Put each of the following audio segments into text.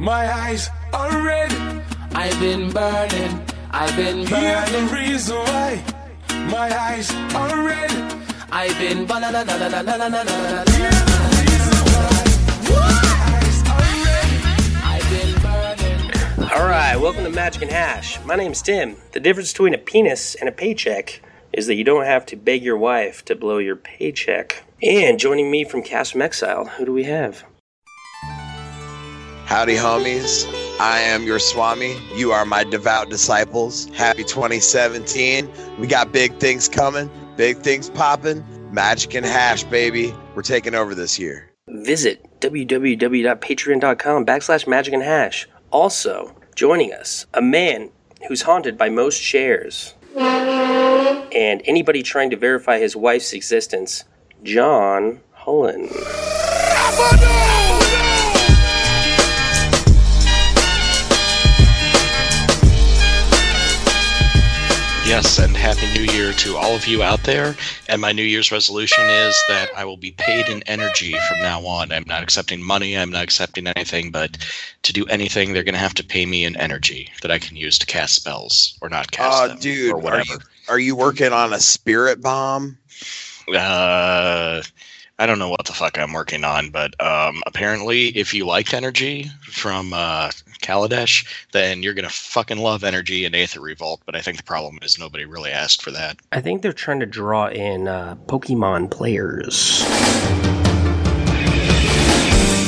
My eyes are red. I've been burning. I've been Here's the burning. reason why. My eyes are red. I've been. Here's the reason why. My eyes are red. I've been burning. All right, welcome to Magic and Hash. My name's Tim. The difference between a penis and a paycheck is that you don't have to beg your wife to blow your paycheck. And joining me from Cast from Exile, who do we have? Howdy, homies. I am your Swami. You are my devout disciples. Happy 2017. We got big things coming, big things popping. Magic and hash, baby. We're taking over this year. Visit www.patreon.com backslash magic and hash. Also, joining us, a man who's haunted by most shares. And anybody trying to verify his wife's existence, John Hollein. Yes, and Happy New Year to all of you out there. And my New Year's resolution is that I will be paid in energy from now on. I'm not accepting money, I'm not accepting anything, but to do anything, they're going to have to pay me in energy that I can use to cast spells or not cast Oh, them dude, or are whatever. you, are you working on a spirit bomb? Uh, I don't know what the fuck I'm working on, but um, apparently, if you liked energy from uh, Kaladesh, then you're gonna fucking love energy in Aether Revolt. But I think the problem is nobody really asked for that. I think they're trying to draw in uh, Pokemon players.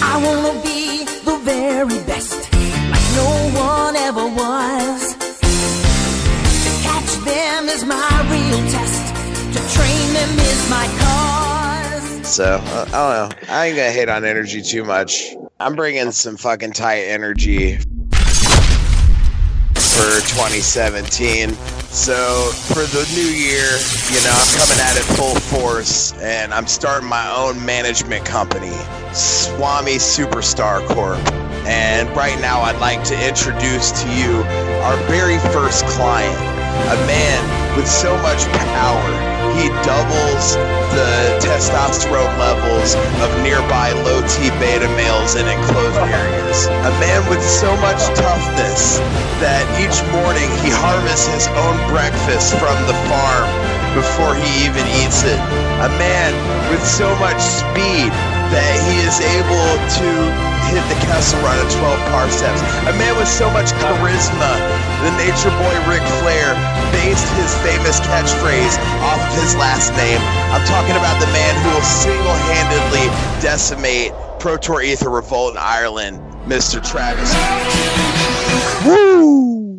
I wanna be the very best, like no So, uh, I don't know. I ain't gonna hate on energy too much. I'm bringing some fucking tight energy for 2017. So, for the new year, you know, I'm coming at it full force and I'm starting my own management company, Swami Superstar Corp. And right now, I'd like to introduce to you our very first client, a man with so much power. He doubles the testosterone levels of nearby low T beta males in enclosed areas. A man with so much toughness that each morning he harvests his own breakfast from the farm before he even eats it. A man with so much speed that he is able to hit the Kessel Run at 12 parsecs. A man with so much charisma, the Nature Boy Ric Flair based his famous catchphrase off of his last name. I'm talking about the man who will single-handedly decimate Pro Tour Aether Revolt in Ireland, Mr. Travis. Woo!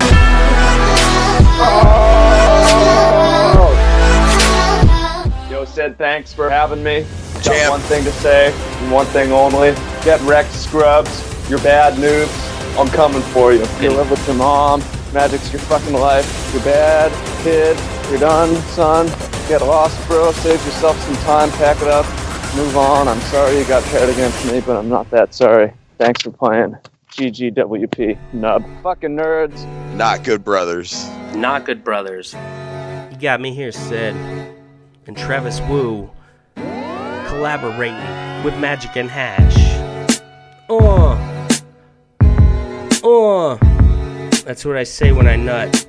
Yo, Sid, thanks for having me. Got one thing to say, and one thing only. Get wrecked, scrubs. You're bad noobs. I'm coming for you. You live with your mom. Magic's your fucking life. You're bad, kid. You're done, son. Get lost, bro. Save yourself some time. Pack it up. Move on. I'm sorry you got paired against me, but I'm not that sorry. Thanks for playing. GGWP, nub. Fucking nerds. Not good brothers. Not good brothers. You got me here, Sid. And Travis Woo collaborating with Magic and Hash. Uh. Uh. That's what I say when I nut.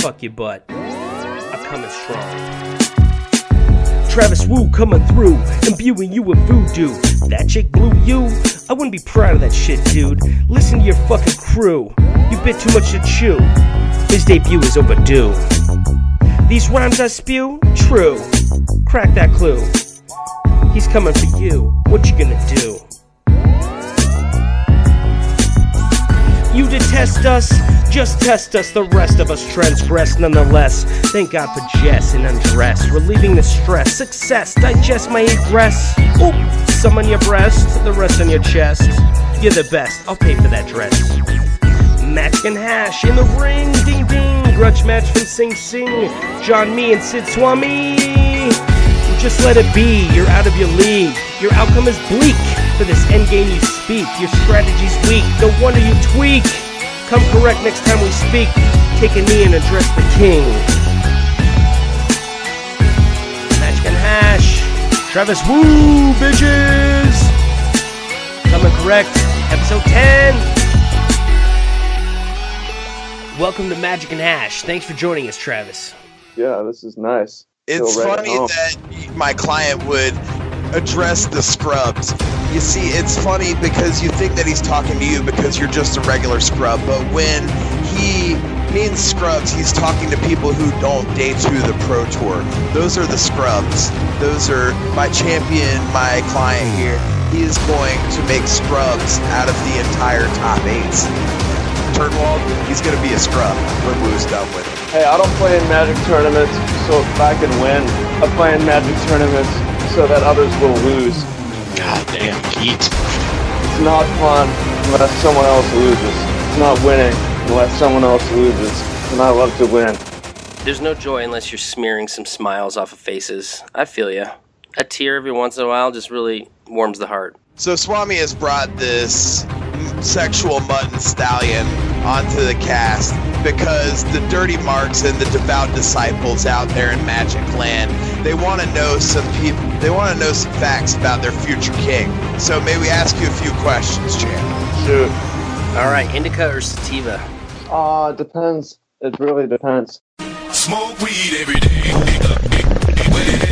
Fuck your butt. I'm coming strong. Travis Woo coming through, imbuing you with voodoo. That chick blew you? I wouldn't be proud of that shit, dude. Listen to your fucking crew. You bit too much to chew. His debut is overdue. These rhymes I spew, true. Crack that clue. He's coming for you. What you gonna do? You detest us, just test us. The rest of us transgress nonetheless. Thank God for Jess and undress, relieving the stress. Success, digest my egress. Oop, some on your breast, the rest on your chest. You're the best, I'll pay for that dress. Match and hash in the ring, ding ding. Grudge match from Sing Sing. John Me and Sid Swami. Just let it be, you're out of your league. Your outcome is bleak. For this endgame you speak, your strategy's weak. No wonder you tweak. Come correct next time we speak. Take a knee and address the king. Magic and Hash. Travis Woo, bitches! Coming correct, episode 10. Welcome to Magic and Hash. Thanks for joining us, Travis. Yeah, this is nice. It's right funny that my client would address the scrubs. You see, it's funny because you think that he's talking to you because you're just a regular scrub, but when he means scrubs, he's talking to people who don't debut the Pro Tour. Those are the scrubs. Those are my champion, my client here. He is going to make scrubs out of the entire top eights. Turnwald, he's going to be a scrub when Woo's done with him. Hey, I don't play in Magic tournaments so if I can win. I play in Magic tournaments so that others will lose. God damn, Pete. It's not fun unless someone else loses. It's not winning unless someone else loses. And I love to win. There's no joy unless you're smearing some smiles off of faces. I feel ya. A tear every once in a while just really warms the heart. So Swami has brought this sexual mutton stallion onto the cast because the dirty marks and the devout disciples out there in Magic Land, they want to know some people, they want to know some facts about their future king. So may we ask you a few questions, champ? Shoot. All right, indica or sativa? Ah, it depends. It really depends. Smoke weed every day.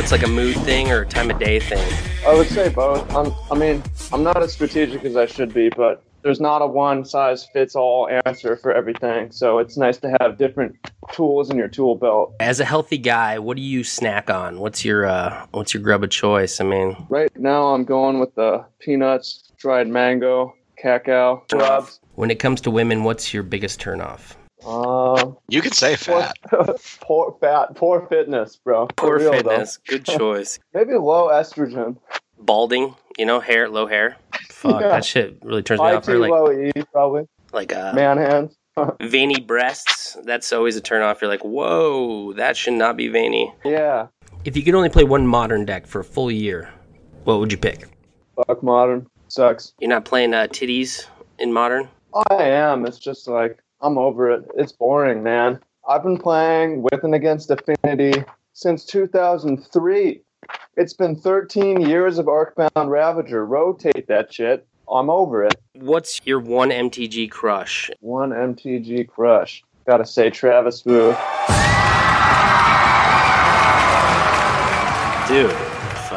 It's like a mood thing or a time of day thing. I would say both. I'm, I mean, I'm not as strategic as I should be, but there's not a one size fits all answer for everything. So it's nice to have different tools in your tool belt. As a healthy guy, what do you snack on? What's your uh what's your grub of choice? I mean, Right now, I'm going with the peanuts, dried mango, cacao, rubs. when it comes to women, what's your biggest turnoff? Um, You could say fat. poor fat, poor fitness, bro. Poor real, though. fitness. Good choice. Maybe low estrogen. Balding, you know, hair, low hair. Fuck, Yeah. that shit really turns me off. T, Or like low E, probably. like uh Man hands. veiny breasts. That's always a turn off. You're like, whoa, that should not be veiny. Yeah. If you could only play one modern deck for a full year, what would you pick? Fuck modern. Sucks. You're not playing uh, titties in modern? I am. It's just like I'm over it. It's boring, man. I've been playing with and against Affinity since 2003. It's been 13 years of Arcbound Ravager. Rotate that shit. I'm over it. What's your one MTG crush? One MTG crush. Gotta say, Travis Woo. Dude,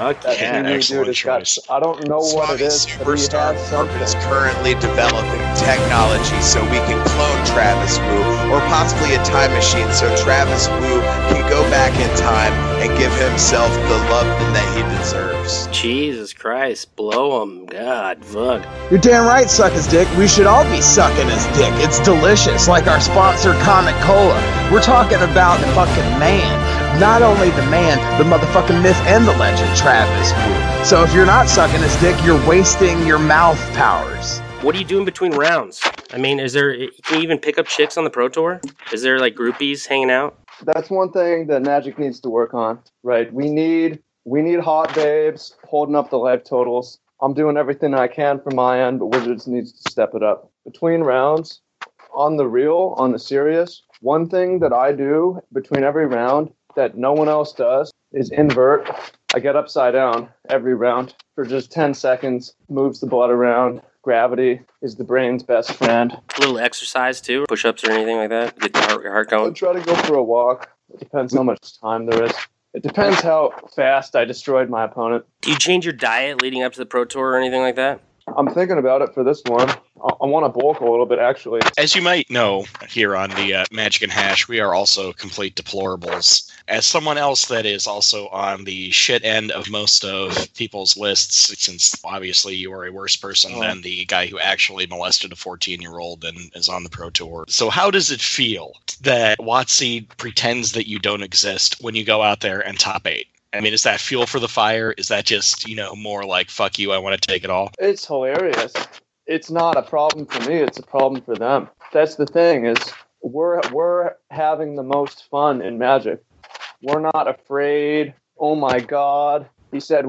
fuck That yeah. Dude excellent got. choice. I don't know what it is, but he Superstar Corp is currently developing technology so we can clone Travis Woo, or possibly a time machine so Travis Woo can go back in time and give himself the love that he deserves. Jesus Christ, blow him. God, fuck. You're damn right, suck his dick. We should all be sucking his dick. It's delicious, like our sponsor, Comic Cola. We're talking about the fucking man. Not only the man, the motherfucking myth and the legend, Travis Woo. So if you're not sucking his dick, you're wasting your mouth powers. What do you do in between rounds? I mean, is there, can you even pick up chicks on the Pro Tour? Is there like groupies hanging out? That's one thing that Magic needs to work on. Right. We need we need hot babes holding up the life totals. I'm doing everything I can from my end, but Wizards needs to step it up. Between rounds, on the real, on the serious, one thing that I do between every round that no one else does is invert. I get upside down every round for just 10 seconds, moves the blood around. Gravity is the brain's best friend. A little exercise too? Push ups or anything like that? Get your heart, your heart I'll try to go for a walk. It depends how much time there is. It depends how fast I destroyed my opponent. Do you change your diet leading up to the Pro Tour or anything like that? I'm thinking about it for this one. I, I want to bulk a little bit, actually. As you might know, here on the uh, Magic and Hash, we are also complete deplorables. As someone else that is also on the shit end of most of people's lists, since obviously you are a worse person Oh. than the guy who actually molested a 14 year old and is on the Pro Tour. So, how does it feel that WotC pretends that you don't exist when you go out there and top eight? I mean, is that fuel for the fire? Is that just, you know, more like, fuck you, I want to take it all? It's hilarious. It's not a problem for me. It's a problem for them. That's the thing is we're we're having the most fun in Magic. We're not afraid. Oh my God! He said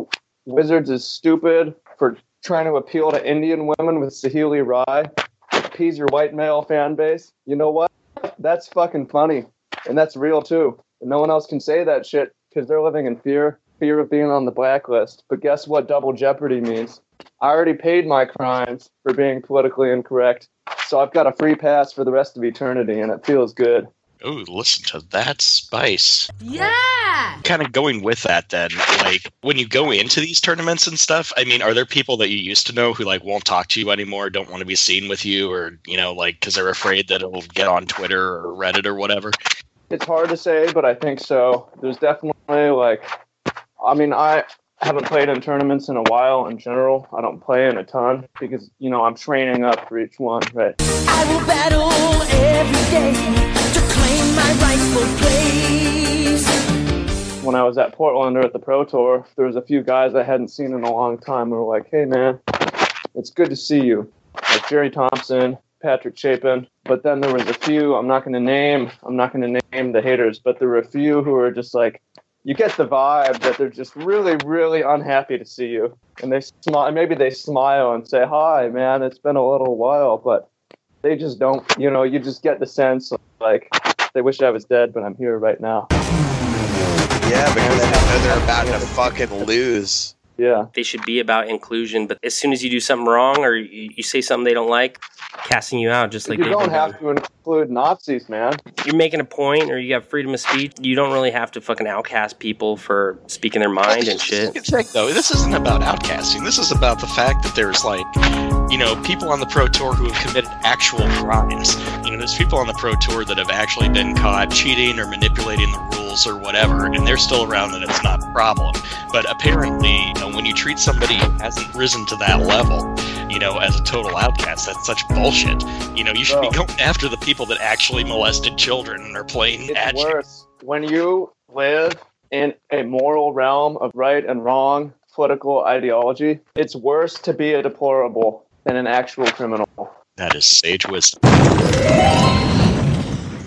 Wizards is stupid for trying to appeal to Indian women with Saheeli Rai. Appease your white male fan base. You know what? That's fucking funny, and that's real too. And no one else can say that shit because they're living in fear, fear of being on the blacklist. But guess what double jeopardy means? I already paid my crimes for being politically incorrect. So I've got a free pass for the rest of eternity and it feels good. Oh, listen to that spice. Yeah! Kind of going with that, then, like when you go into these tournaments and stuff. I mean, are there people that you used to know who like won't talk to you anymore, don't want to be seen with you, or you know, like because they're afraid that it'll get on Twitter or Reddit or whatever? It's hard to say, but I think so. There's definitely like, I mean, I haven't played in tournaments in a while in general. I don't play in a ton because, you know, I'm training up for each one, right? I will battle every day to claim my rightful place. When I was at Portland or at the Pro Tour, there was a few guys I hadn't seen in a long time who were like, hey, man, it's good to see you. Like Jerry Thompson, Patrick Chapin. But then there was a few, I'm not going to name, I'm not going to name the haters, but there were a few who were just like, you get the vibe that they're just really, really unhappy to see you. And they smile, maybe they smile and say, hi, man, it's been a little while, but they just don't, you know, you just get the sense like they wish I was dead, but I'm here right now. Yeah, because they know they're about to fucking lose. Yeah. They should be about inclusion, but as soon as you do something wrong or you, you say something they don't like, casting you out just like you don't have to include Nazis, man. you're making a point or you have freedom of speech, you don't really have to fucking outcast people for speaking their mind and shit. Check though, this isn't about outcasting. This is about the fact that there's like, you know, people on the pro tour who have committed actual crimes. You know, there's people on the pro tour that have actually been caught cheating or manipulating the rules or whatever, and they're still around and it's not a problem. But apparently, you know, when you treat somebody who hasn't risen to that level, you know, as a total outcast, that's such bullshit. You know, you should be going after the people that actually molested children and are playing It's at you. worse when you live in a moral realm of right and wrong political ideology. It's worse to be a deplorable than an actual criminal. That is sage wisdom.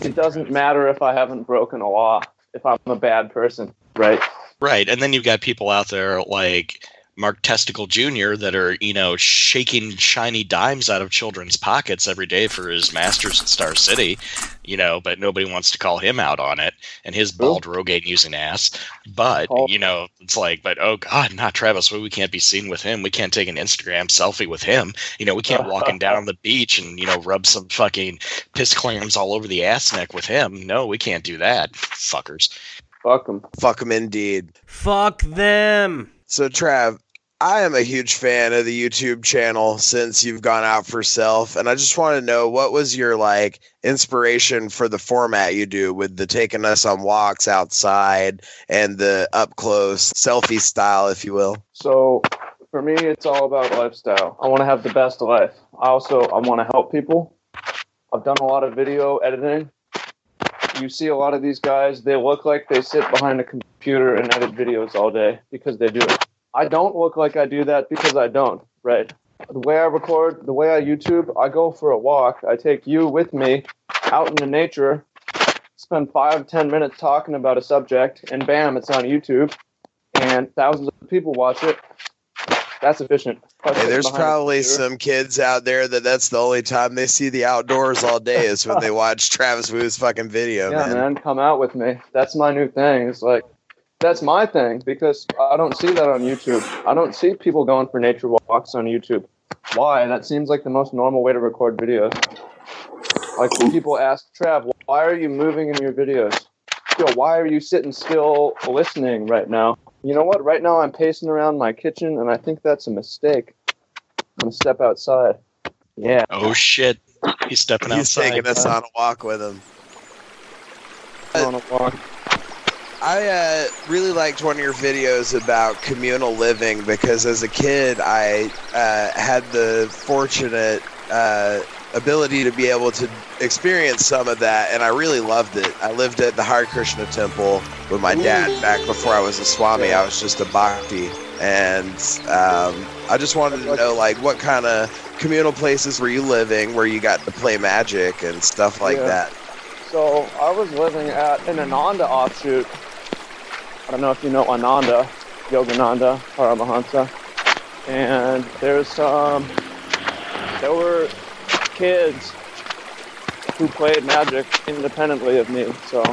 It doesn't matter if I haven't broken a law, if I'm a bad person, right? Right. And then you've got people out there like Mark Testicle Jr. that are, you know, shaking shiny dimes out of children's pockets every day for his masters at Star City, you know, but nobody wants to call him out on it and his bald Rogaine using ass. But, Oh. you know, it's like, but oh God, not Travis. We we can't be seen with him. We can't take an Instagram selfie with him. You know, we can't walk him down the beach and, you know, rub some fucking piss clams all over the ass neck with him. No, we can't do that. Fuckers. Fuck them. Fuck them indeed. Fuck them. So, Trav, I am a huge fan of the YouTube channel since you've gone out for self, and I just want to know what was your like inspiration for the format you do with the taking us on walks outside and the up close selfie style, if you will. So for me, it's all about lifestyle. I want to have the best life. I also I want to help people. I've done a lot of video editing. You see a lot of these guys, they look like they sit behind a computer and edit videos all day because they do it. I don't look like I do that because I don't, right? The way I record, the way I YouTube, I go for a walk. I take you with me out in the nature, spend five, ten minutes talking about a subject, and bam, it's on YouTube and thousands of people watch it. That's efficient. Hey, there's probably computer. some kids out there that that's the only time they see the outdoors all day is when they watch Travis Woo's fucking video, Yeah, man. man, come out with me. That's my new thing. It's like that's my thing because I don't see that on YouTube. I don't see people going for nature walks on YouTube. Why? That seems like the most normal way to record videos. Like when people ask Trav, why are you moving in your videos? Yo, why are you sitting still listening right now? You know what? Right now I'm pacing around my kitchen and I think that's a mistake. I'm gonna step outside. Yeah. Oh shit. He's stepping outside. He's outside. taking us on a walk with him. On a walk. I uh, really liked one of your videos about communal living because as a kid, I uh, had the fortunate uh, ability to be able to experience some of that, and I really loved it. I lived at the Hare Krishna temple with my dad back before I was a Swami. I was just a bhakti, and um, I just wanted to know, like, what kind of communal places were you living where you got to play magic and stuff like Yeah. that? So I was living at an Ananda offshoot. I don't know if you know Ananda, Yogananda, Paramahansa. And there's some, there were kids who played magic independently of me. So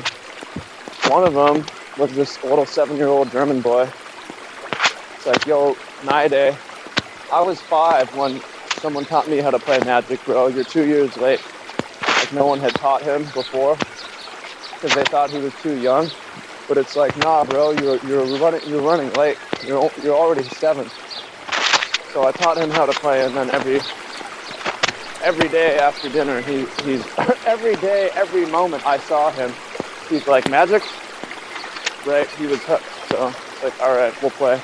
one of them was this little seven-year-old German boy. It's like, yo, Nide, I was five when someone taught me how to play Magic, bro. You're two years late. Like no one had taught him before because they thought he was too young. But it's like, nah, bro, you're you're running you're running late. You're you're already seven. So I taught him how to play, and then every every day after dinner, he he's every day, every moment I saw him, he's like magic. Right? He was hooked. So it's like, all right, we'll play.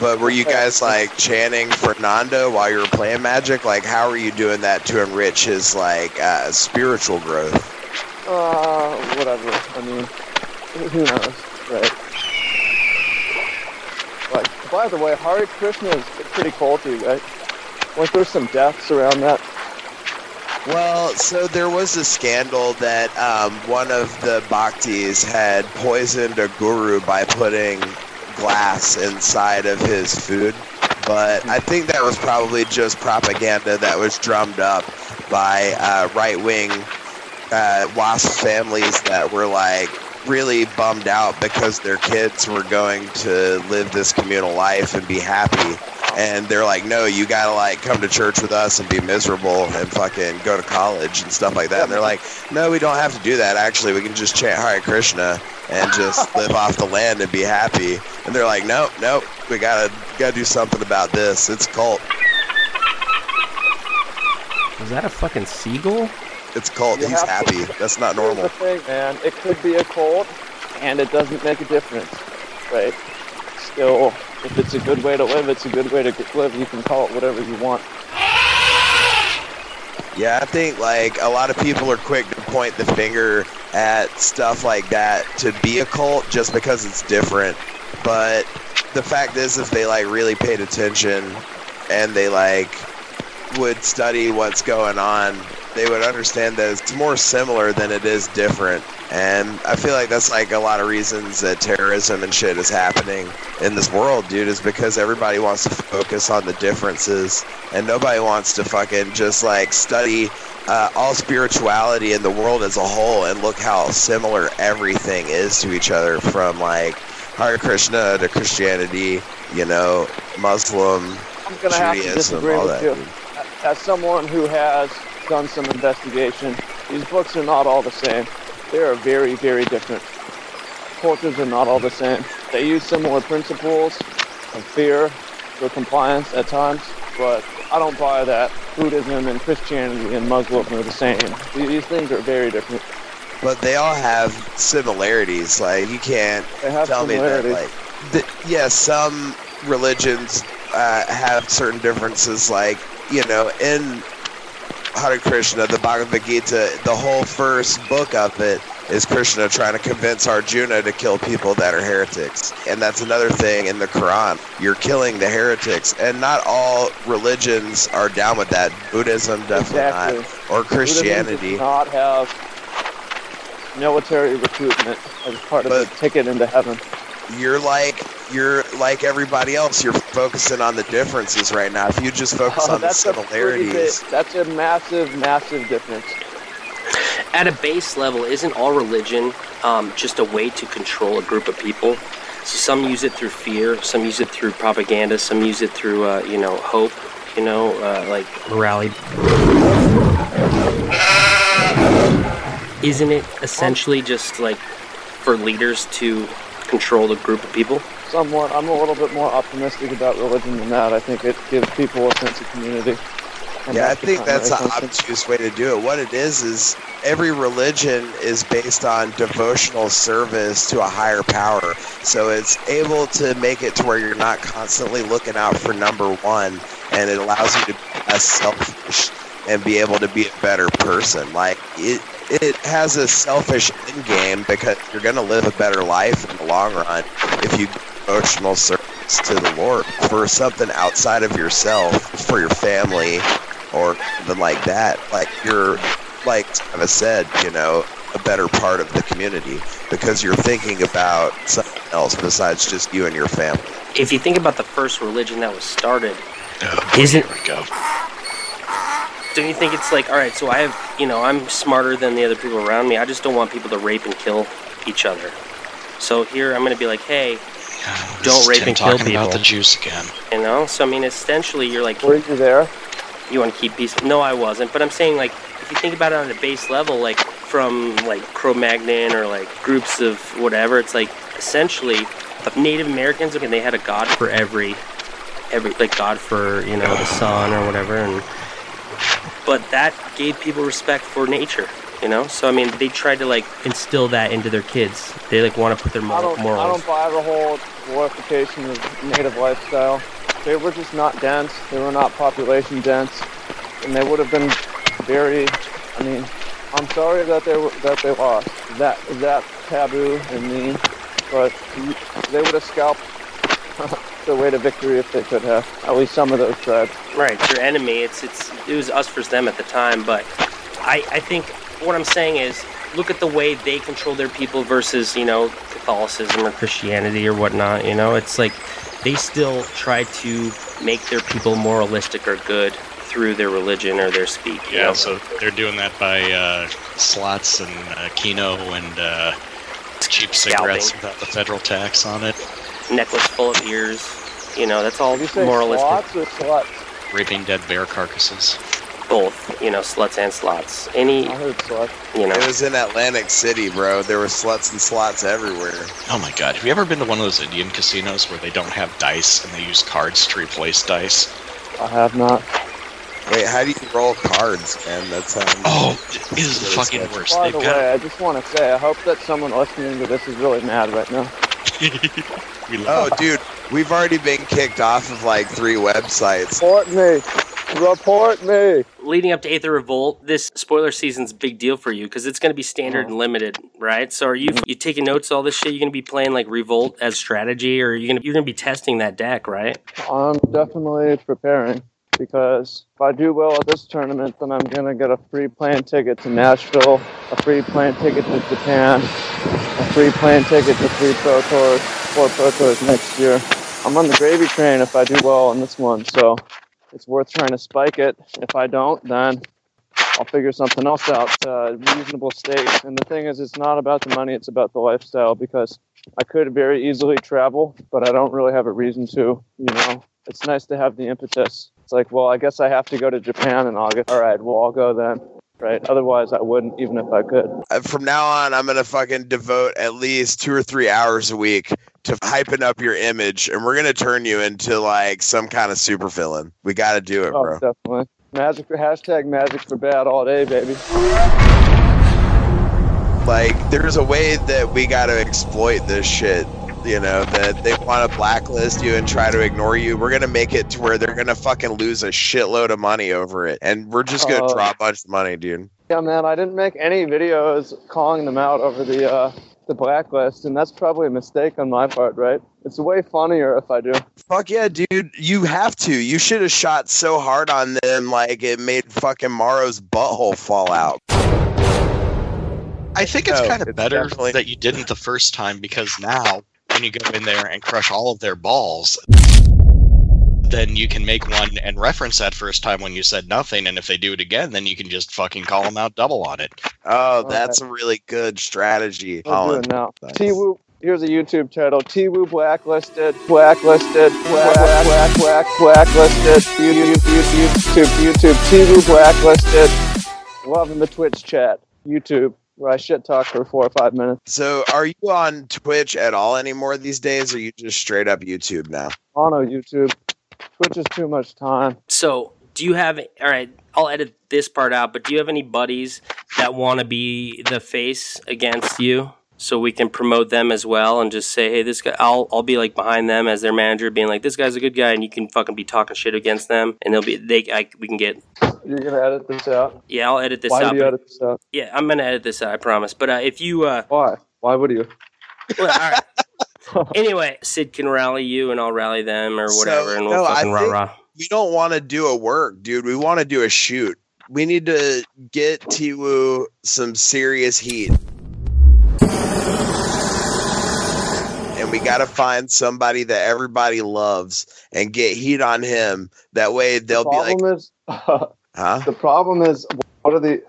But were you guys like chanting Fernando while you were playing Magic? Like, how are you doing that to enrich his like uh, spiritual growth? Uh, whatever. I mean, who knows, right? Like, by the way, Hare Krishna is pretty culty, right? Like, there's some deaths around that. Well, so there was a scandal that um, one of the bhaktis had poisoned a guru by putting glass inside of his food. But I think that was probably just propaganda that was drummed up by uh, right wing uh, WASP families that were like really bummed out because their kids were going to live this communal life and be happy. And they're like, no, you gotta like come to church with us and be miserable and fucking go to college and stuff like that. And they're like, no, we don't have to do that. Actually, we can just chant Hare Krishna and just live off the land and be happy. And they're like, nope, nope, we gotta gotta do something about this. It's cult. Was that a fucking seagull? It's a cult. You He's to- happy. That's not normal. the thing, man. It could be a cult, and it doesn't make a difference, right? Still, if it's a good way to live, it's a good way to live. You can call it whatever you want. Yeah, I think like a lot of people are quick to point the finger at stuff like that to be a cult just because it's different. But the fact is, if they like really paid attention and they like would study what's going on, they would understand that it's more similar than it is different. And I feel like that's like a lot of reasons that terrorism and shit is happening in this world, dude, is because everybody wants to focus on the differences and nobody wants to fucking just like study uh, all spirituality in the world as a whole and look how similar everything is to each other from like Hare Krishna to Christianity, you know, Muslim, I'm gonna have to Judaism, disagree with that. you. As someone who has done some investigation, these books are not all the same. They are very, very different. Cultures are not all the same. They use similar principles of fear for compliance at times, but I don't buy that Buddhism and Christianity and Muslim are the same. These things are very different. But they all have similarities. Like you can't tell me that like th- yes, some religions uh, have certain differences. Like you know, in Hare Krishna, the Bhagavad Gita, the whole first book of it is Krishna trying to convince Arjuna to kill people that are heretics. And that's another thing in the Quran. You're killing the heretics. And not all religions are down with that. Buddhism definitely Exactly. not. Or Christianity. does not have military recruitment as part of the ticket into heaven. You're like you're like everybody else. You're focusing on the differences right now. If you just focus Oh, on the that's a similarities, big- that's a massive, massive difference. At a base level, isn't all religion um, just a way to control a group of people? So some use it through fear, some use it through propaganda, some use it through, uh, you know, hope. You know, uh, like Rally. isn't it essentially just like for leaders to control the group of people? Somewhat, I'm a little bit more optimistic about religion than that. I think it gives people a sense of community. And yeah, I think that's an primary function. obtuse way to do it. What it is is every religion is based on devotional service to a higher power. So it's able to make it to where you're not constantly looking out for number one, and it allows you to be less selfish and be able to be a better person. Like it, it has a selfish end game because you're going to live a better life in the long run if you give devotional service to the Lord for something outside of yourself, for your family, or something like that. Like you're, like I said, you know, a better part of the community because you're thinking about something else besides just you and your family. If you think about the first religion that was started, Oh, Isn't- here we go. Don't you think it's like, all right, so I have, you know, I'm smarter than the other people around me. I just don't want people to rape and kill each other. So here I'm going to be like, hey, This Don't rape Tim and kill talking about the juice again. you know. So I mean, essentially, you're like, Were you there? you want to keep peace. No, I wasn't. But I'm saying like, if you think about it on a base level, like from like Cro-Magnon or like groups of whatever, it's like essentially Native Americans. Okay, they had a god for every, every like god for you know the sun or whatever, and but that gave people respect for nature. You know, so I mean, they tried to like instill that into their kids. They like want to put their moral, I mor- don't, I don't buy the whole glorification of native lifestyle. They were just not dense. They were not population dense, and they would have been very. I mean, I'm sorry that they were that they lost. That that taboo and mean, but they would have scalped their way to victory if they could have. At least some of those tribes. Right, your enemy. It's it's it was us versus them at the time, but I I think what I'm saying is look at the way they control their people versus you know Catholicism or Christianity or whatnot. You know, it's like they still try to make their people moralistic or good through their religion or their speak. Yeah, know? so they're doing that by uh, slots and uh, Keno and uh, cheap cigarettes Scalping. without the federal tax on it, necklace full of ears. You know, that's all Did you say moralistic. slots or sluts? raping dead bear carcasses. Both, you know, sluts and slots. Any, I heard sluts. you know, It was in Atlantic City, bro. There were sluts and slots everywhere. Oh my god, have you ever been to one of those Indian casinos where they don't have dice and they use cards to replace dice? I have not. Wait, how do you roll cards, man? That sounds. Oh, it is the fucking sketchy. worst. By They've the got way, I just want to say, I hope that someone listening to this is really mad right now. We oh, love Oh, dude, we've already been kicked off of like three websites. Report me. Report me. leading up to Aether Revolt, this spoiler season's a big deal for you because it's going to be standard and limited, right? So are you you taking notes all this shit? You're going to be playing like Revolt as strategy, or you going to you're going to be testing that deck, right? I'm definitely preparing because if I do well at this tournament, then I'm gonna get a free plane ticket to Nashville, a free plane ticket to Japan, a free plane ticket to three Pro Tours, four Pro Tours next year. I'm on the gravy train if I do well on this one, so it's worth trying to spike it. If I don't, then I'll figure something else out. Uh, reasonable stakes. And the thing is, it's not about the money; it's about the lifestyle. Because I could very easily travel, but I don't really have a reason to. You know, it's nice to have the impetus. It's like, well, I guess I have to go to Japan in August. All right, well, I'll go then. Right? Otherwise, I wouldn't, even if I could. Uh, From now on, I'm gonna fucking devote at least two or three hours a week to hyping up your image, and we're gonna turn you into like some kind of super villain. We got to do it, Oh, bro. definitely. Magic hashtag magic for bad all day, baby. Like, there's a way that we got to exploit this shit. You know that they want to blacklist you and try to ignore you. We're gonna make it to where they're gonna fucking lose a shitload of money over it, and we're just gonna Oh. draw a bunch of money, dude. Yeah, man, I didn't make any videos calling them out over the uh, the blacklist, and that's probably a mistake on my part, right? It's way funnier if I do. Fuck yeah, dude. You have to. You should have shot so hard on them like it made fucking Morrow's butthole fall out. I think it's No, kind of it's better definitely- that you didn't the first time because now when you go in there and crush all of their balls, then you can make one and reference that first time when you said nothing. And if they do it again, then you can just fucking call them out double on it. Oh, that's a really good strategy, We'll do Colin. it now. Nice. T Woo. Here's a YouTube title: T Woo blacklisted, blacklisted, black, black, black, black, blacklisted. YouTube, YouTube, YouTube, T Woo blacklisted. Loving the Twitch chat. YouTube, where I shit talk for four or five minutes. So, are you on Twitch at all anymore these days, or are you just straight up YouTube now? On no YouTube. Twitch is too much time. So, do you have? All right, I'll edit this part out. But do you have any buddies that want to be the face against you, so we can promote them as well, and just say, hey, this guy. I'll I'll be like behind them as their manager, being like, this guy's a good guy, and you can fucking be talking shit against them, and they'll be they. I, we can get. You're gonna edit this out. Yeah, I'll edit this Why out. Why do you edit this out? Yeah, I'm gonna edit this out. I promise. But uh, if you, uh, Why? Why would you? well, all right. anyway, Sid can rally you, and I'll rally them, or whatever, So, and we'll no, fucking rah rah. We don't want to do a work, dude. We want to do a shoot. We need to get T Woo some serious heat. And we got to find somebody that everybody loves and get heat on him. That way they'll the be like, problem is, huh? the problem is, what are the?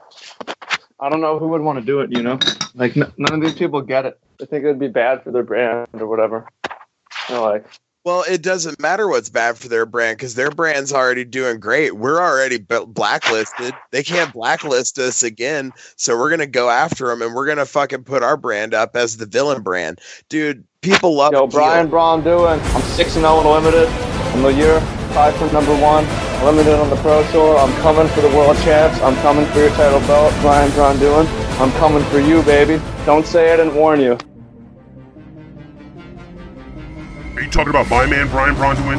I don't know who would want to do it. You know, like n- none of these people get it. They think it would be bad for their brand or whatever. They're like, Well, it doesn't matter what's bad for their brand because their brand's already doing great. We're already blacklisted. They can't blacklist us again. So we're going to go after them and we're going to fucking put our brand up as the villain brand. Dude, people love Yo. Brian Braun doing. I'm six and zero in limited. I'm the year five for number one. Limited on the pro tour. I'm coming for the world champs. I'm coming for your title belt. Brian doing. I'm coming for you, baby. Don't say I didn't warn you. Are you talking about my man Brian Braun-Duin,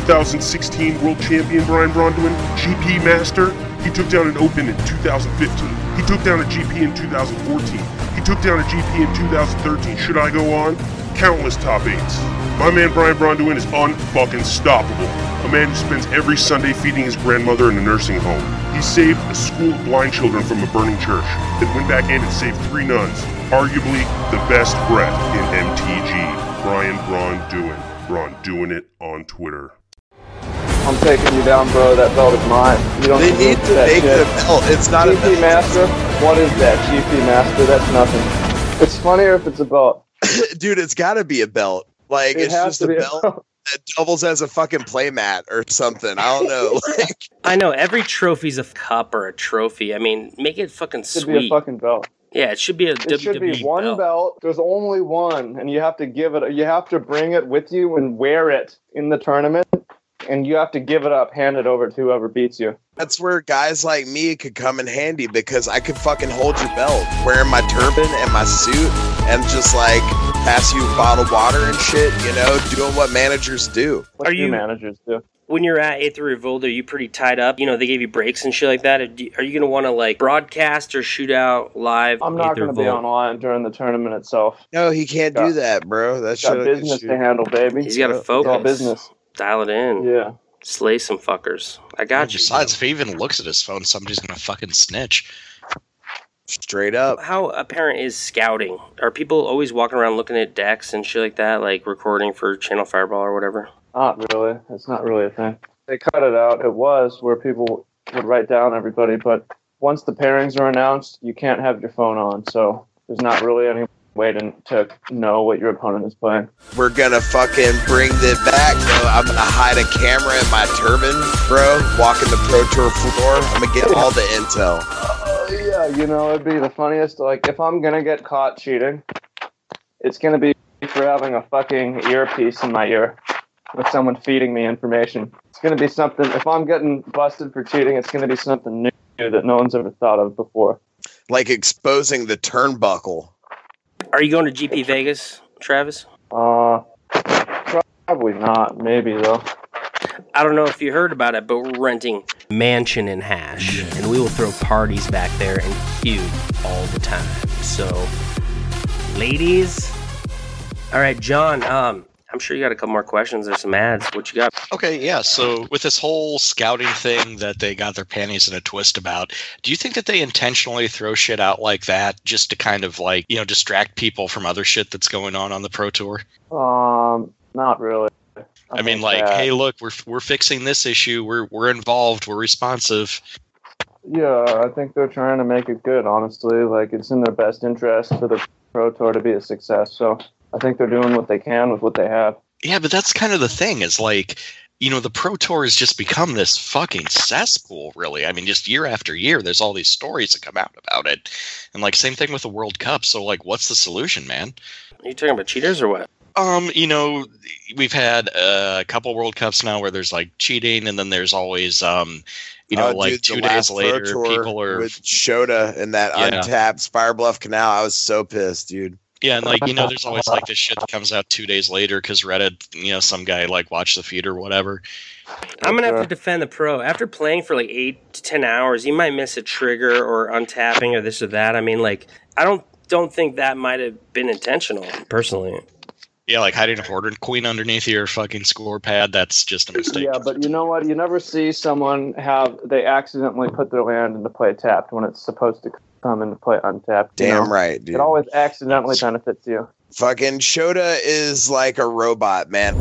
2016 World Champion Brian Braun-Duin, GP Master? He took down an Open in 2015. He took down a GP in 2014. He took down a GP in 2013. Should I go on? Countless top eights. My man Brian Braun-Duin is unfucking stoppable. A man who spends every Sunday feeding his grandmother in a nursing home. He saved a school of blind children from a burning church, then went back in and saved three nuns. Arguably the best breath in MTG. Brian Braun doing. Braun doing it on Twitter. I'm taking you down, bro. That belt is mine. You don't They deserve need to that make shit. the belt. It's not a GP belt. Master. What is that? GP Master. That's nothing. It's funnier if it's a belt. Dude, it's got to be a belt. Like, It it's has just to a be a belt belt. That doubles as a fucking playmat or something. I don't know. Like, I know every trophy's a cup or a trophy. I mean, make it fucking It should be a fucking belt. yeah, it should be a It WWE should be one belt. belt. There's only one, and you have to give it. You have to bring it with you and wear it in the tournament, and you have to give it up, hand it over to whoever beats you. that's where guys like me could come in handy because I could fucking hold your belt, wearing my turban and my suit, and just like pass you bottled water and shit. You know, doing what managers do. What Are do you- managers do? When you're at Aether Revolt, are you pretty tied up? You know, they gave you breaks and shit like that. Are you, you gonna want to like broadcast or shoot out live? I'm not Eighth going to be Revolt? online during the tournament itself. No, he can't do that, bro. That's Got business to handle, baby. He's got to It's all business. Dial it in. Yeah. Slay some fuckers. I got you. Besides, if he even looks at his phone, somebody's gonna fucking snitch. Straight up. How apparent is scouting? Are people always walking around looking at decks and shit like that, like recording for Channel Fireball or whatever? Not really. It's not really a thing. They cut it out. It was where people would write down everybody, but once the pairings are announced, you can't have your phone on. So there's not really any way to, to know what your opponent is playing. We're gonna fucking bring it back, bro. I'm gonna hide a camera in my turban, bro. Walking the pro tour floor. I'm gonna get all the intel. Oh yeah, you know it'd be the funniest. Like if I'm gonna get caught cheating, it's gonna be for having a fucking earpiece in my ear with someone feeding me information. It's gonna be something. If I'm getting busted for cheating, it's gonna be something new that no one's ever thought of before. Like exposing the turnbuckle. Are you going to GP Vegas, Travis? Uh, probably not. Maybe though. I don't know if you heard about it, but we're renting mansion in Hash, and we will throw parties back there and feud all the time. So, ladies, all right, John. Um, I'm sure you got a couple more questions. There's some ads. What you got? Okay, yeah. So with this whole scouting thing that they got their panties in a twist about, do you think that they intentionally throw shit out like that just to kind of like you know distract people from other shit that's going on on the pro tour? Um, not really. I, mean, like, that- hey, look, we're we're fixing this issue. We're we're involved. We're responsive. Yeah, I think they're trying to make it good, honestly. Like, it's in their best interest for the Pro Tour to be a success. So I think they're doing what they can with what they have. Yeah, but that's kind of the thing. Is like, you know, the pro tour has just become this fucking cesspool. Really, I mean, just year after year, there's all these stories that come out about it, and like same thing with the World Cup. So like, what's the solution, man? Are you talking about cheaters or what? Um, you know, we've had uh, a couple World Cups now where there's like cheating, and then there's always, um, you know, Oh, like dude, the two last days Pro later, Tour people are, with Shota in that Yeah. untapped Spirebluff Canal. I was so pissed, dude. Yeah, and like you know, there's always like this shit that comes out two days later because Reddit, you know, some guy like watched the feed or whatever. I'm gonna have to defend the pro. After playing for like eight to ten hours, you might miss a trigger or untapping or this or that. I mean, like, I don't don't think that might have been intentional, personally. Yeah, like hiding a Horde Queen underneath your fucking score pad, that's just a mistake. Yeah, but you know what? You never see someone have they accidentally put their land into play tapped when it's supposed to come into play untapped. you Damn know? right, dude. It always accidentally benefits you. Fucking Shota is like a robot, man.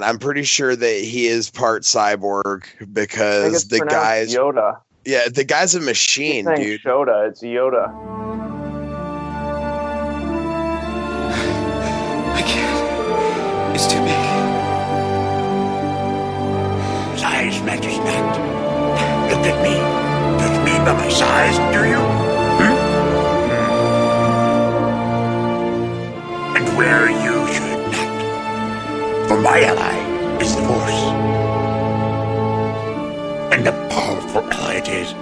I'm pretty sure that he is part cyborg because the guy's Yoda. yeah, the guy's a machine, dude. Yoda. It's Yoda. I can't. It's too big. Size matters not. Look at me. Judge me by my size, do you? Hmm? And where you should not. For my ally is the Force. And a powerful ally it is.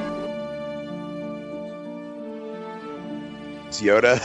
It's Yoda.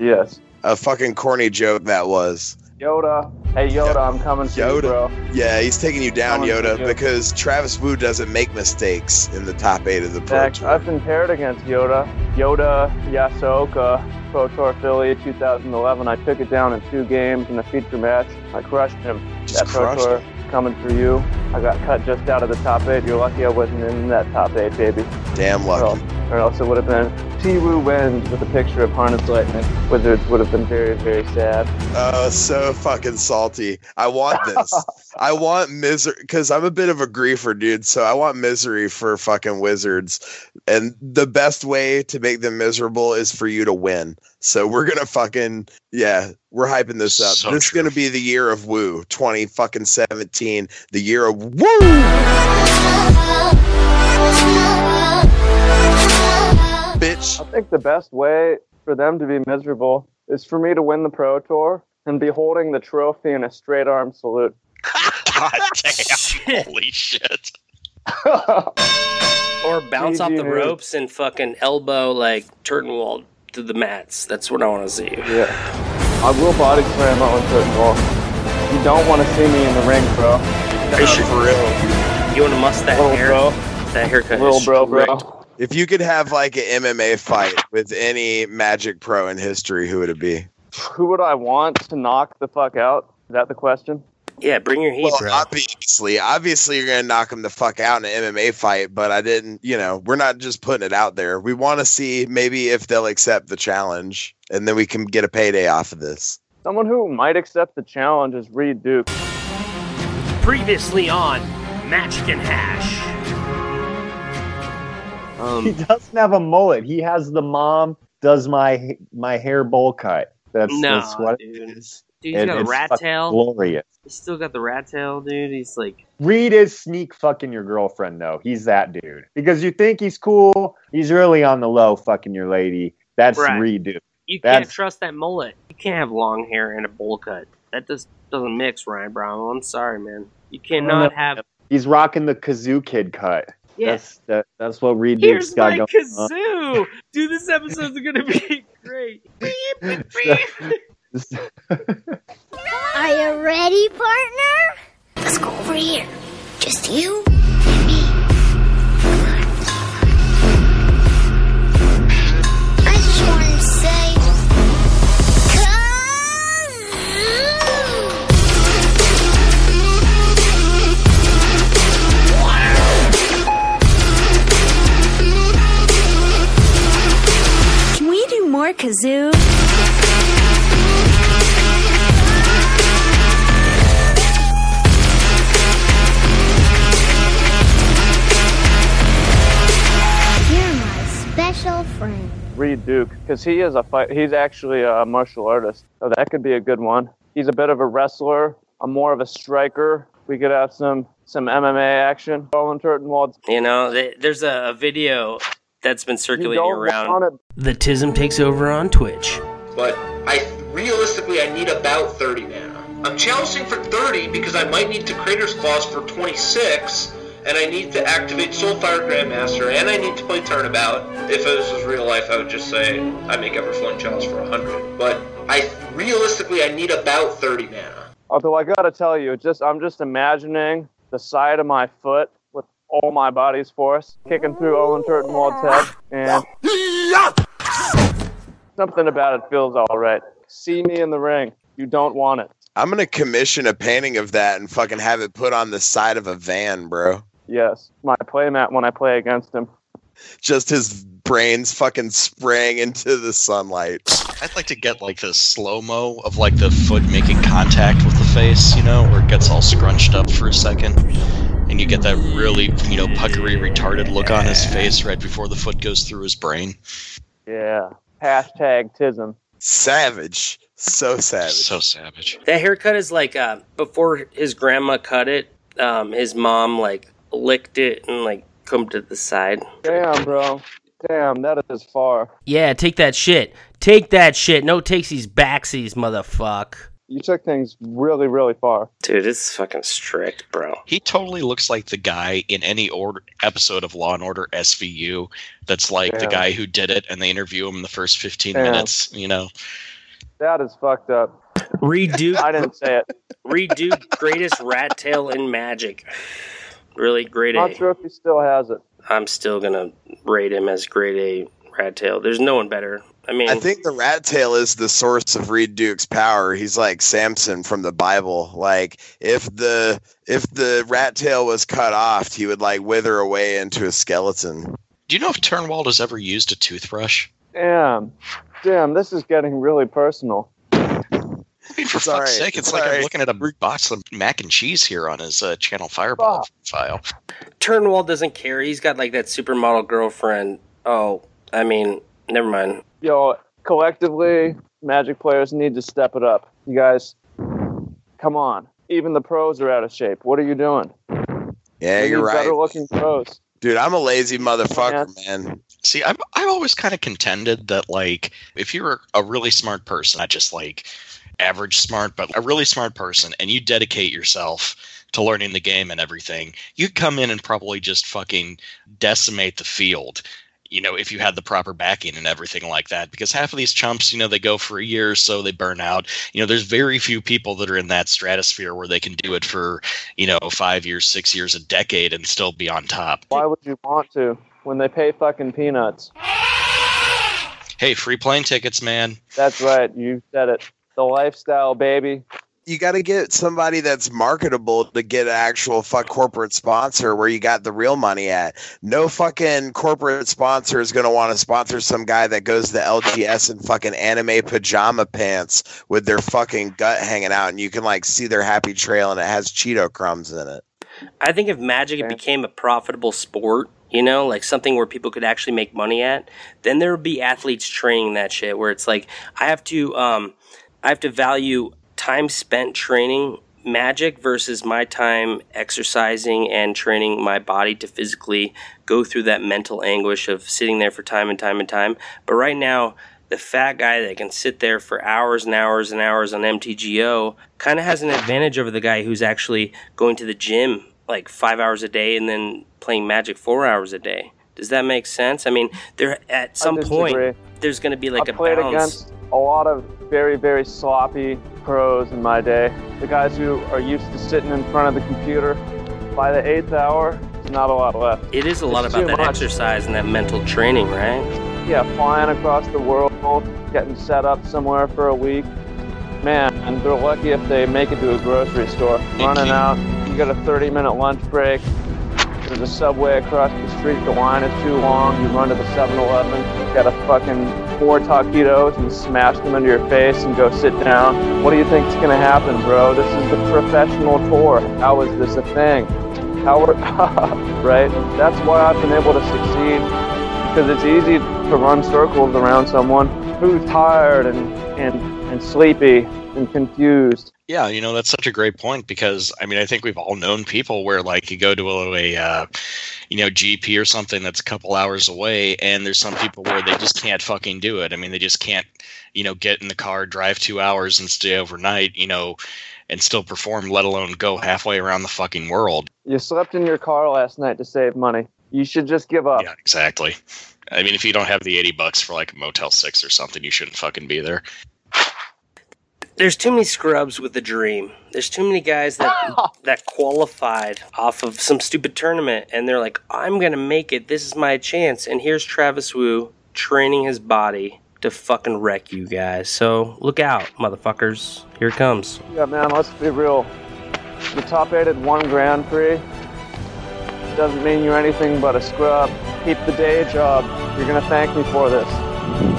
Yes. a fucking corny joke that was. Yoda. Hey Yoda, I'm coming for you, Yoda. bro. Yeah, he's taking you down, Yoda, because Travis Woo doesn't make mistakes in the top eight of the Pro Tour. I've been paired against Yoda. Yoda Yasooka, Pro Tour Philly 2011. I took it down in two games in a feature match. I crushed him. Just that Pro Tour him. coming for you. I got cut just out of the top eight. You're lucky I wasn't in that top eight, baby. Damn lucky. else, or else it would have been T-Woo wins with a picture of Harness Lightning. Wizards would have been very, very sad. Oh, so fucking salty. I want this. I want misery because I'm a bit of a griefer, dude. So I want misery for fucking wizards. And the best way to make them miserable is for you to win. So we're gonna fucking yeah, we're hyping this up. So this is gonna be the year of woo, 20 fucking 17, the year of woo. Bitch. I think the best way for them to be miserable is for me to win the Pro Tour and be holding the trophy in a straight arm salute. God damn. Holy shit. Or bounce off the ropes and fucking elbow like Turtenwald to the mats. That's what I want to see. Yeah. I will body slam Owen Turtenwald. You don't want to see me in the ring, bro. Are you sure? For real. You want to must that hair? bro. That haircut Little is bro, bro. Strict. If you could have like an MMA fight with any Magic Pro in history, who would it be? Who would I want to knock the fuck out? Is that the question? Yeah, bring your heat, Well, bro. obviously, obviously, you're gonna knock him the fuck out in an MMA fight. But I didn't, you know, we're not just putting it out there. We want to see maybe if they'll accept the challenge, and then we can get a payday off of this. Someone who might accept the challenge is Reed Duke. Previously on Magic and Hash. He Um, doesn't have a mullet. He has the mom does my my hair bowl cut. That's, No, that's what dude. it is. dude, he's It- got a rat tail. Glorious. He's still got the rat tail, dude. He's like, Reed is sneak fucking your girlfriend though. He's that dude. Because you think he's cool, he's really on the low fucking your lady. That's Right. Reed dude. you can't trust that mullet. You can't have long hair and a bowl cut. That just doesn't mix, Ryan Brown. I'm sorry, man. You cannot have. He's rocking the kazoo kid cut. Yeah. That's that, that's what Reed Here's Duke's got my going uh, kazoo. Dude, this episode's gonna be great. on. Are you ready, partner? Let's go over here. Just you Duke, because he is a fight. He's actually a martial artist, so that could be a good one. He's a bit of a wrestler. I'm more of a striker. We could have some some MMA action. Owen Turtenwald. You know, th- there's a, a video that's been You circulating don't around. want it. The Tism takes over on Twitch. But I realistically I need about 30 mana. I'm challenging for 30 because I might need to Crater's Claws for 26, and I need to activate Soulfire Grandmaster, and I need to play Turnabout. If this was real life, I would just say I make Everflowing Chalice for 100. But I realistically I need about 30 mana. Although I gotta tell you, just I'm just imagining the side of my foot with all my body's force kicking through Owen Turtenwald's head, and something about it feels all right. See me in the ring. You don't want it. I'm gonna commission a painting of that and fucking have it put on the side of a van, bro. Yes, my playmat when I play against him. Just his brains fucking spraying into the sunlight. I'd like to get like the slow mo of like the foot making contact with the face, you know, where it gets all scrunched up for a second, and you get that really, you know, puckery, retarded look on his face right before the foot goes through his brain. Yeah. Hashtag tism. Savage. So savage. So savage. That haircut is like uh, before his grandma cut it. Um, his mom like licked it and like come to the side. Damn, bro. Damn, that is far. Yeah, take that shit. Take that shit. No takesies backsies, motherfuck. You took things really, really far. Dude, it's fucking strict, bro. He totally looks like the guy in any order episode of Law and Order SVU that's like the guy who did it and they interview him in the first 15 Damn. minutes, you know. That is fucked up. Redo. I didn't say it. Redo greatest rat tail in magic. Really great Not A. sure if he still has it. I'm still gonna rate him as grade A rat tail. There's no one better. I mean, I think the rat tail is the source of Reed Duke's power. He's like Samson from the Bible. Like if the if the rat tail was cut off, he would like wither away into a skeleton. Do you know if Turnwald has ever used a toothbrush? Damn. Damn, this is getting really personal. I mean, for Sorry, fuck's sake, it's like I'm looking at a box of mac and cheese here on his uh, channel Fireball file. Turnwall doesn't care. He's got like that supermodel girlfriend. Oh, I mean, never mind. Yo, collectively, Magic players need to step it up. You guys, come on. Even the pros are out of shape. What are you doing? Yeah, We you're right. Better looking pros. Dude, I'm a lazy motherfucker, man. See, I've, I've always kind of contended that, like, if you're a really smart person, not just like average smart, but a really smart person, and you dedicate yourself to learning the game and everything, you come in and probably just fucking decimate the field. You know, if you had the proper backing and everything like that, because half of these chumps, you know, they go for a year or so, they burn out. You know, there's very few people that are in that stratosphere where they can do it for, you know, five years, six years, a decade, and still be on top. Why would you want to when they pay fucking peanuts? Hey, free plane tickets, man. That's right. You said it. The lifestyle, baby. You got to get somebody that's marketable to get an actual fuck corporate sponsor where you got the real money at. No fucking corporate sponsor is going to want to sponsor some guy that goes to LGS in fucking anime pajama pants with their fucking gut hanging out and you can like see their happy trail and it has Cheeto crumbs in it. I think if Magic became a profitable sport, you know, like something where people could actually make money at, then there would be athletes training that shit where it's like I have to um I have to value time spent training magic versus my time exercising and training my body to physically go through that mental anguish of sitting there for time and time and time. But right now, the fat guy that can sit there for hours and hours and hours on MTGO kind of has an advantage over the guy who's actually going to the gym like five hours a day and then playing Magic four hours a day. Does that make sense? I mean, there at some point there's going to be like I a played balance. against a lot of very, very sloppy pros in my day. The guys who are used to sitting in front of the computer. By the eighth hour, there's not a lot left. It is a lot It's about that much. exercise and that mental training, right? Yeah, flying across the world, getting set up somewhere for a week. Man, and they're lucky if they make it to a grocery store. Running out, you got a 30 minute lunch break. There's a subway across the street. The line is too long. You run to the 7 Eleven, get a fucking four taquitos and smash them into your face and go sit down. What do you think's to happen, bro? This is the professional tour. How is this a thing? How are, right? That's why I've been able to succeed because it's easy to run circles around someone who's tired and, and, and sleepy and confused. Yeah, you know that's such a great point because I mean I think we've all known people where like you go to a, a uh, you know GP or something that's a couple hours away, and there's some people where they just can't fucking do it. I mean they just can't you know get in the car, drive two hours, and stay overnight, you know, and still perform, let alone go halfway around the fucking world. You slept in your car last night to save money. You should just give up. Yeah, exactly. I mean if you don't have the eighty bucks for like a Motel Six or something, you shouldn't fucking be there. There's too many scrubs with the dream. There's too many guys that oh. that qualified off of some stupid tournament, and they're like, "I'm gonna make it. This is my chance." And here's Travis Woo training his body to fucking wreck you guys. So look out, motherfuckers. Here it comes. Yeah, man, let's be real. The top eight at one Grand Prix doesn't mean you're anything but a scrub. Keep the day job. You're gonna thank me for this.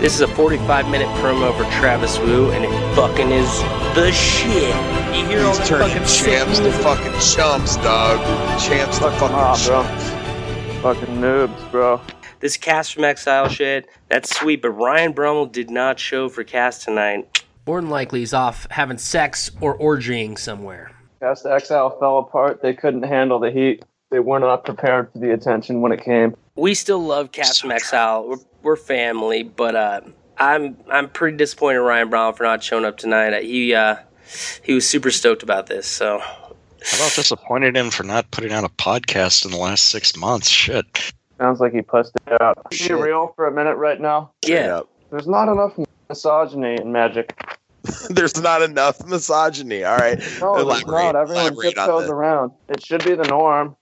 This is a 45 minute promo for Travis Woo, and it fucking is the shit. You hear He's that turning fucking champs to fucking chumps, dog. Champs to fucking Ah, bro. chumps. Fucking noobs, bro. This cast from Exile shit, that's sweet, but Ryan Brummel did not show for cast tonight. More than likely, he's off having sex or orgying somewhere. Cast Exile fell apart. They couldn't handle the heat. They were not prepared for the attention when it came. We still love Cast from Exile. We're, we're family, but uh, I'm I'm pretty disappointed in Ryan Brown for not showing up tonight. Uh, He uh, he was super stoked about this, so How about disappointed him for not putting out a podcast in the last six months? Shit. Sounds like he pussed it out. Be real for a minute right now. yeah. There's not enough misogyny in magic. There's not enough misogyny. All right. No, there's not. Everyone Elaborate on tiptoes around. It should be the norm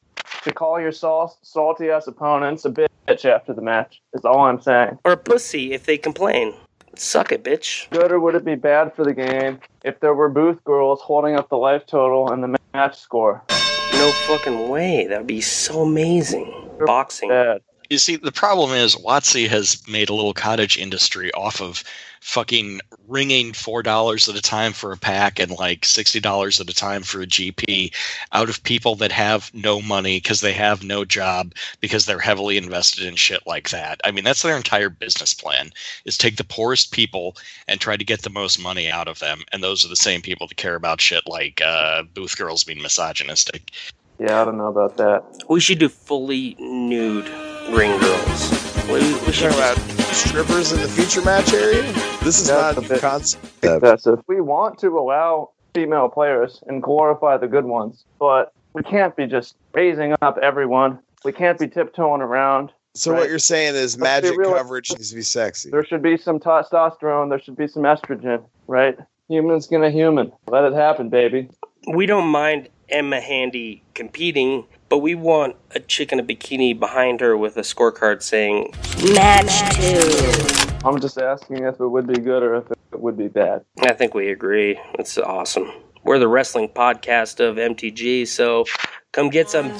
to call your sal- salty ass opponents a bitch after the match. Is all I'm saying. Or a pussy if they complain. Suck it, bitch. Good or would it be bad for the game if there were booth girls holding up the life total and the match score? No fucking way. That would be so amazing. Boxing. Bad. You see, the problem is Watsy has made a little cottage industry off of fucking ringing four dollars at a time for a pack and like sixty dollars at a time for a GP out of people that have no money because they have no job because they're heavily invested in shit like that. I mean, that's their entire business plan is take the poorest people and try to get the most money out of them, and those are the same people that care about shit like uh, booth girls being misogynistic. Yeah, I don't know about that. We should do fully nude ring girls. We, we should Talking about strippers in the feature match area. This is That's not a a bit concept. excessive. We want to allow female players and glorify the good ones, but we can't be just raising up everyone. We can't be tiptoeing around. So Right. what you're saying is Let's be magic real- coverage needs to be sexy. There should be some testosterone. There should be some estrogen, right? Human's gonna human. Let it happen, baby. we don't mind Emma Handy competing, but we want a chick in a bikini behind her with a scorecard saying Match two. I'm just asking if it would be good or if it would be bad. I think we agree. It's awesome. We're the wrestling podcast of MTG, so come get some.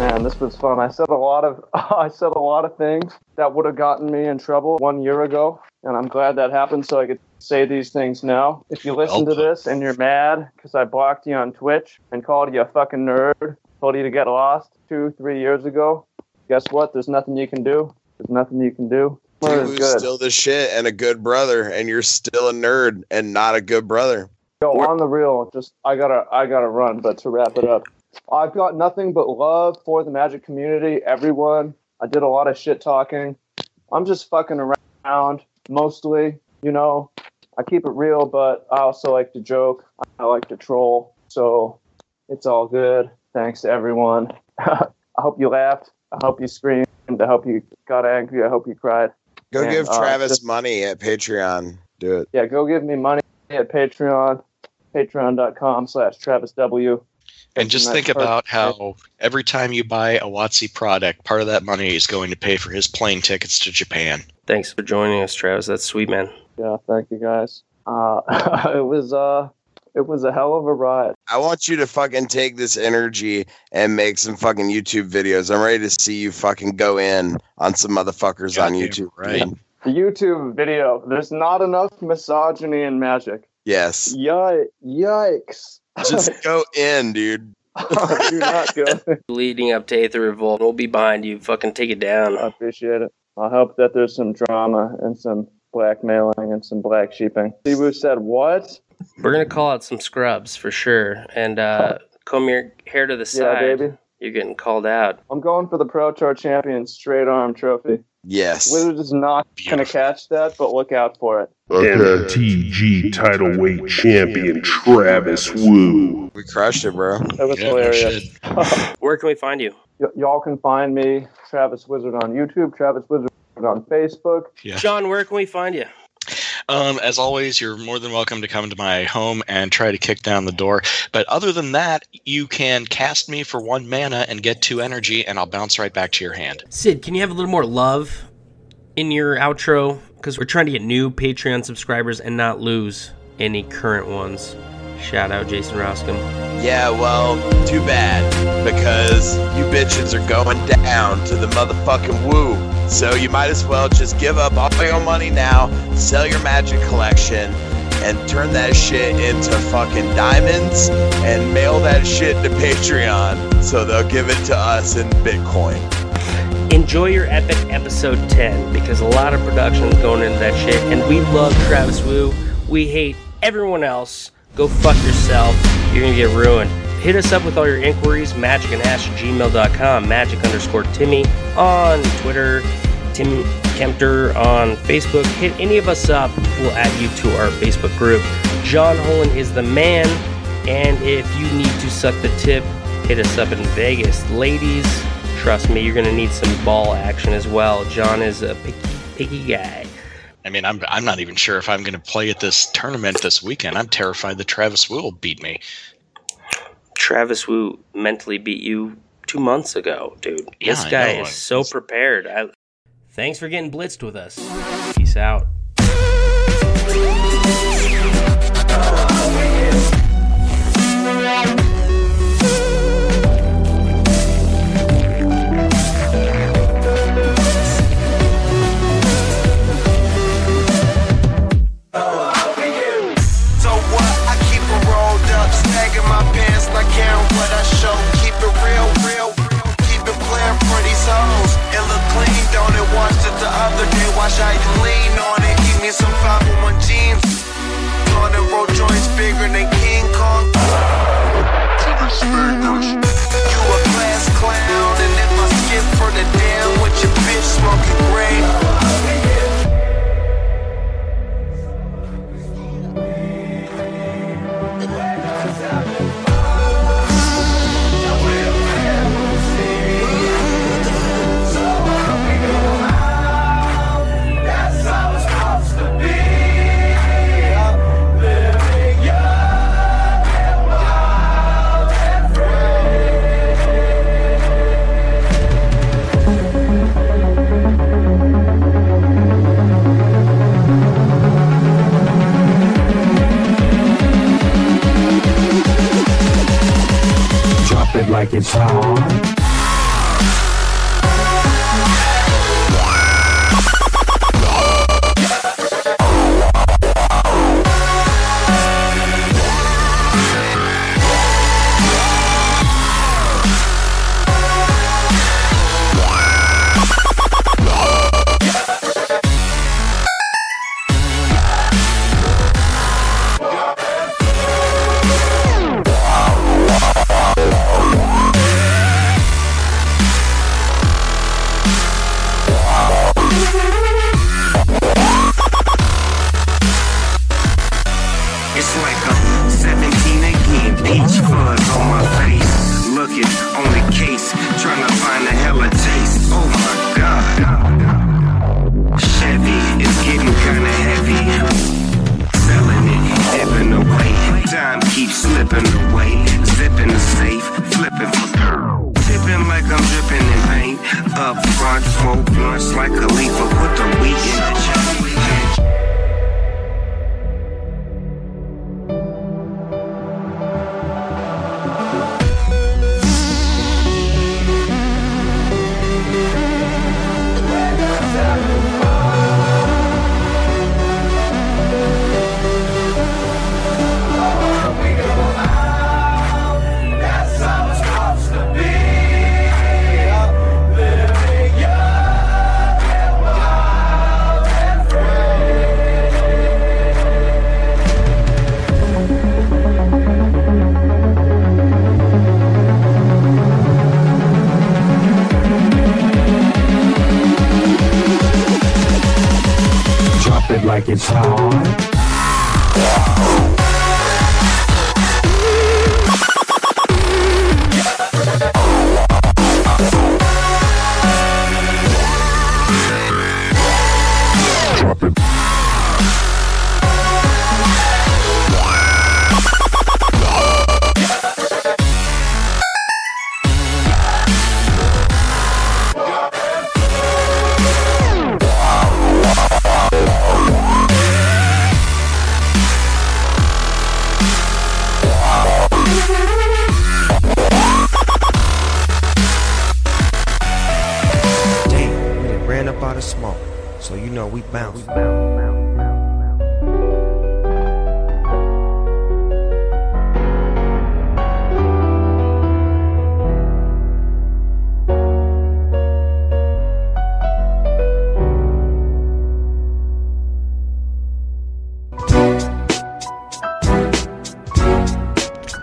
Man, this was fun. I said a lot of I said a lot of things that would have gotten me in trouble one year ago, and I'm glad that happened so I could say these things now. If you listen to this and you're mad because I blocked you on Twitch and called you a fucking nerd, told you to get lost two, three years ago, guess what? There's nothing you can do. There's nothing you can do. Dude Well, it's who's good. still the shit and a good brother, and you're still a nerd and not a good brother. Yo, on the real, just I gotta I gotta run, but to wrap it up, I've got nothing but love for the magic community, everyone. I did a lot of shit talking. I'm just fucking around mostly, you know. I keep it real, but I also like to joke. I like to troll. So it's all good. Thanks to everyone. I hope you laughed. I hope you screamed. I hope you got angry. I hope you cried. Go And, give uh, Travis just- money at Patreon. Do it. yeah, go give me money at Patreon, patreon.com slash Travis W. And just That's think nice. about how every time you buy a Watsy product, part of that money is going to pay for his plane tickets to Japan. Thanks for joining us, Travis. That's sweet, man. Yeah, thank you guys. Uh, it was uh, it was a hell of a ride. I want you to fucking take this energy and make some fucking YouTube videos. I'm ready to see you fucking go in on some motherfuckers on YouTube. right. dude. The YouTube video. There's not enough misogyny and magic. Yes. Yikes! Yikes! Just go in, dude. Do not go. Leading up to Aether Revolt, we'll be behind you. Fucking take it down. I appreciate it. I hope that there's some drama and some blackmailing and some black sheeping. Sibu said what? We're gonna call out some scrubs for sure, and uh, comb your hair to the Yeah, side. baby. You're getting called out. I'm going for the Pro Tour Champion straight arm trophy. Yes. Wizard is not gonna catch that, but look out for it. MTG title weight champion Travis Woo. We crushed it, bro. That was hilarious. Where can we find you? Y- y'all can find me, Travis Wizard, on YouTube, Travis Wizard on Facebook. Yeah. John, where can we find you? Um, as always, you're more than welcome to come to my home and try to kick down the door. But other than that, you can cast me for one mana and get two energy, and I'll bounce right back to your hand. Sid, can you have a little more love in your outro? Because we're trying to get new Patreon subscribers and not lose any current ones. Shout out Jason Roscom. Yeah, well, too bad. Because you bitches are going down to the motherfucking woo. So you might as well just give up all your money now, sell your magic collection, and turn that shit into fucking diamonds and mail that shit to Patreon so they'll give it to us in Bitcoin. Enjoy your epic episode 10 because a lot of production is going into that shit. And we love Travis Woo. We hate everyone else. Go fuck yourself. You're going to get ruined. Hit us up with all your inquiries, magic magicandhash at gmail.com, magic underscore Timmy on Twitter, Tim Kempter on Facebook. Hit any of us up. We'll add you to our Facebook group. John Hollein is the man. And if you need to suck the tip, hit us up in Vegas. Ladies, trust me, you're going to need some ball action as well. John is a picky, picky guy. I mean, I'm I'm not even sure if I'm going to play at this tournament this weekend. I'm terrified that Travis will beat me. Travis Woo mentally beat you two months ago, dude. Yeah, this guy is so prepared. I... Thanks for getting blitzed with us. Peace out.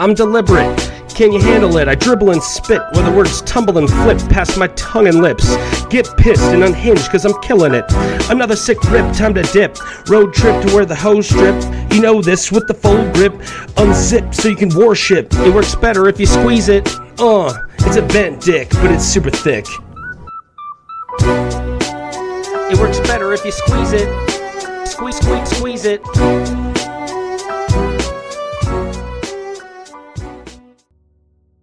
I'm deliberate. Can you handle it? I dribble and spit where the words tumble and flip past my tongue and lips. Get pissed and unhinged cause I'm killing it. Another sick rip, time to dip. Road trip to where the hose strip. You know this with the full grip. Unzip so you can worship. It works better if you squeeze it. Uh, it's a bent dick, but it's super thick. It works better if you squeeze it. Squeeze, squeeze, squeeze it.